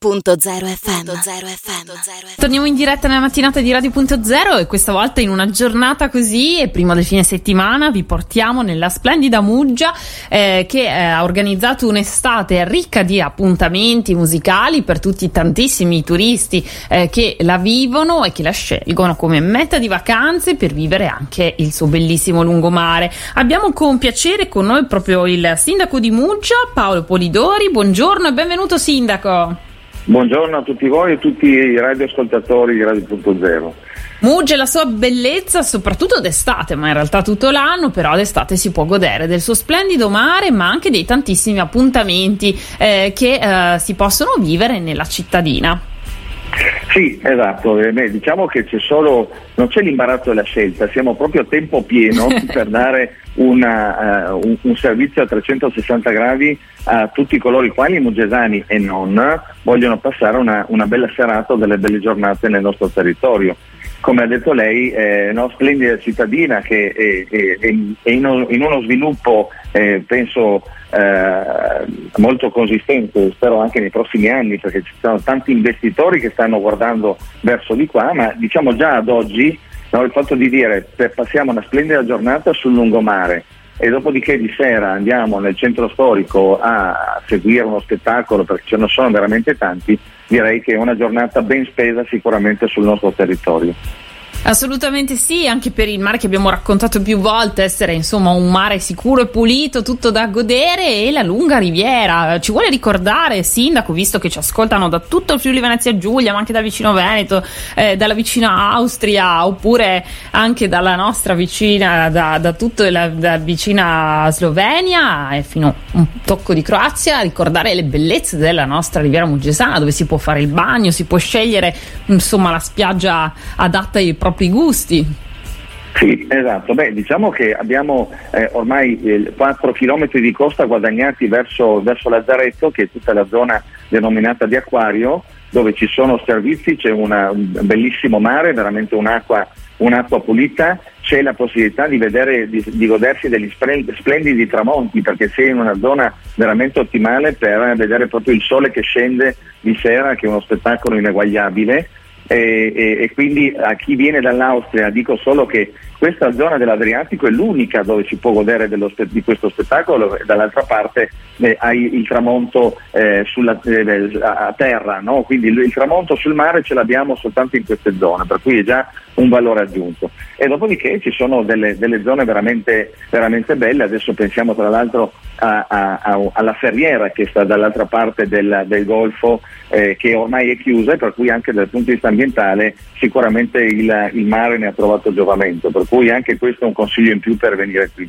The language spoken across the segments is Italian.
Radio.0 FM. FM. Torniamo in diretta nella mattinata di Radio.0 e questa volta in una giornata così e prima del fine settimana vi portiamo nella splendida Muggia eh, che eh, ha organizzato un'estate ricca di appuntamenti musicali per tutti i tantissimi turisti eh, che la vivono e che la scelgono come meta di vacanze per vivere anche il suo bellissimo lungomare. Abbiamo con piacere con noi proprio il sindaco di Muggia, Paolo Polidori. Buongiorno e benvenuto sindaco. Buongiorno a tutti voi e tutti i radioascoltatori di Radio.0. Mugge la sua bellezza soprattutto d'estate, ma in realtà tutto l'anno, però d'estate si può godere del suo splendido mare, ma anche dei tantissimi appuntamenti eh, che eh, si possono vivere nella cittadina. Sì, esatto, eh, beh, diciamo che c'è solo, non c'è l'imbarazzo della scelta, siamo proprio a tempo pieno per dare una, uh, un, un, servizio a 360 gradi a tutti coloro i quali, mugesani e non, vogliono passare una, una bella serata o delle belle giornate nel nostro territorio. Come ha detto lei, è una splendida cittadina che è, è, è in, in, uno, sviluppo, eh, penso, eh, molto consistente, spero anche nei prossimi anni, perché ci sono tanti investitori che stanno guardando verso di qua, ma diciamo già ad oggi no, il fatto di dire passiamo una splendida giornata sul lungomare e dopodiché di sera andiamo nel centro storico a seguire uno spettacolo perché ce ne sono veramente tanti, direi che è una giornata ben spesa sicuramente sul nostro territorio. Assolutamente sì, anche per il mare che abbiamo raccontato più volte, essere insomma un mare sicuro e pulito, tutto da godere e la lunga riviera. Ci vuole ricordare, Sindaco, visto che ci ascoltano da tutto il Friuli Venezia Giulia, ma anche da vicino Veneto, eh, dalla vicina Austria, oppure anche dalla nostra vicina, da, da tutta la da vicina Slovenia e fino a un tocco di Croazia, ricordare le bellezze della nostra riviera Mugesana, dove si può fare il bagno, si può scegliere insomma la spiaggia adatta ai propri propri gusti. Sì, esatto. Beh, diciamo che abbiamo eh, ormai eh, 4 km di costa guadagnati verso, verso Lazzaretto, che è tutta la zona denominata di Acquario, dove ci sono servizi, c'è una, un bellissimo mare, veramente un'acqua, un'acqua, pulita, c'è la possibilità di, vedere, di, di godersi degli splendidi tramonti, perché sei in una zona veramente ottimale per vedere proprio il sole che scende di sera, che è uno spettacolo ineguagliabile e, e, e, quindi a chi viene dall'Austria dico solo che questa zona dell'Adriatico è l'unica dove si può godere spe- di questo spettacolo dall'altra parte eh, hai il tramonto eh, sulla, eh, a terra, no? quindi il, il, tramonto sul mare ce l'abbiamo soltanto in queste zone, per cui è già un valore aggiunto. E dopodiché ci sono delle, delle zone veramente, veramente, belle, adesso pensiamo tra l'altro a, a, a, alla Ferriera che sta dall'altra parte del, del Golfo eh, che ormai è chiusa e per cui anche dal punto di vista ambientale sicuramente il, il mare ne ha trovato giovamento, per cui anche questo è un consiglio in più per venire qui.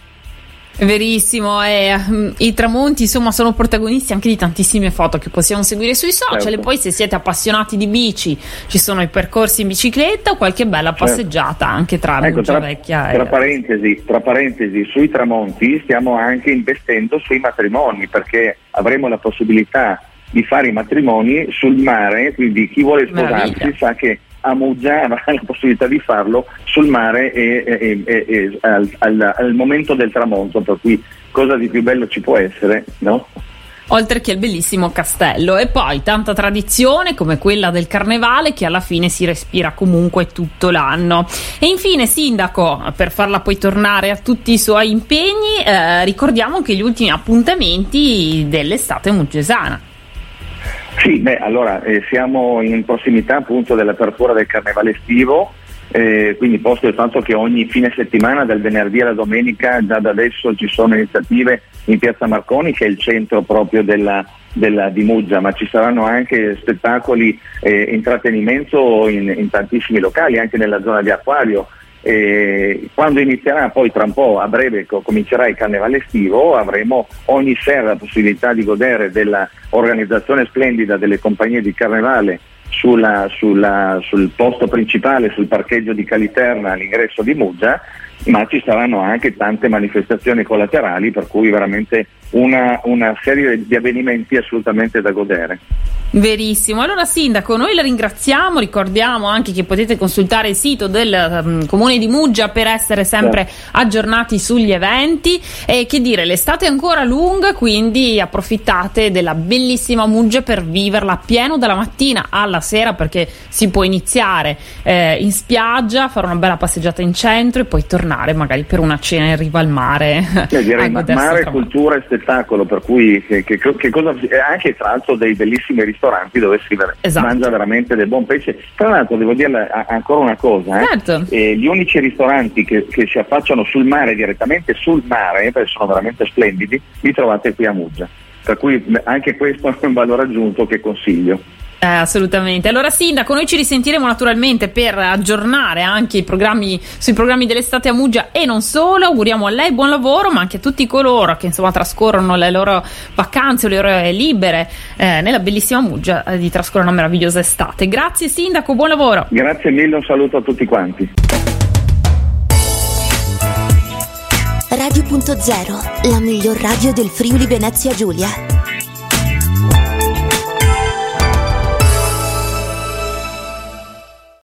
Verissimo, eh, i tramonti insomma sono protagonisti anche di tantissime foto che possiamo seguire sui social certo. e poi se siete appassionati di bici ci sono i percorsi in bicicletta o qualche bella certo. passeggiata certo. anche tra ecco, tra, Vecchia tra, e... parentesi, tra parentesi, sui tramonti stiamo anche investendo sui matrimoni perché avremo la possibilità di fare i matrimoni sul mare, quindi chi vuole sposarsi Meraviglia. sa che a Muggia avrà la possibilità di farlo sul mare e, e, e, al, al, al, momento del tramonto, per cui cosa di più bello ci può essere, no? oltre che il bellissimo castello e poi tanta tradizione come quella del carnevale che alla fine si respira comunque tutto l'anno. E infine, Sindaco, per farla poi tornare a tutti i suoi impegni, eh, ricordiamo che gli ultimi appuntamenti dell'estate muggesana. Sì, beh, allora eh, siamo in prossimità appunto dell'apertura del carnevale estivo, eh, quindi posto il fatto che ogni fine settimana, dal venerdì alla domenica, già da adesso ci sono iniziative in Piazza Marconi, che è il centro proprio della, della, di Muggia, ma ci saranno anche spettacoli e eh, intrattenimento in, in tantissimi locali, anche nella zona di Acquario. E quando inizierà poi tra un po' a breve comincerà il carnevale estivo avremo ogni sera la possibilità di godere dell'organizzazione splendida delle compagnie di carnevale sulla, sulla, sul posto principale, sul parcheggio di Caliterna all'ingresso di Muggia, ma ci saranno anche tante manifestazioni collaterali per cui veramente una, una serie di avvenimenti assolutamente da godere. Verissimo, allora Sindaco, noi la ringraziamo, ricordiamo anche che potete consultare il sito del um, Comune di Muggia per essere sempre certo. aggiornati sugli eventi e che dire, l'estate è ancora lunga, quindi approfittate della bellissima Muggia per viverla a pieno dalla mattina alla sera perché si può iniziare eh, in spiaggia, fare una bella passeggiata in centro e poi tornare magari per una cena in riva al mare. Cioè, direi mare, cultura e spettacolo, per cui che, che, che cosa, anche tra l'altro dei bellissimi ristoranti ristoranti dove si esatto. mangia veramente del buon pesce. Tra l'altro devo dirle ancora una cosa, eh? certo. eh, gli unici ristoranti che, che, si affacciano sul mare, direttamente sul mare, perché sono veramente splendidi, li trovate qui a Muggia. Per cui anche questo è un valore aggiunto che consiglio. Eh, assolutamente. Allora, Sindaco, noi ci risentiremo naturalmente per aggiornare anche i programmi sui programmi dell'estate a Muggia e non solo. Auguriamo a lei buon lavoro, ma anche a tutti coloro che insomma trascorrono le loro vacanze o le ore libere eh, nella bellissima Muggia eh, di trascorrere una meravigliosa estate. Grazie, Sindaco, buon lavoro. Grazie mille, un saluto a tutti quanti. Radio.0, la miglior radio del Friuli Venezia Giulia.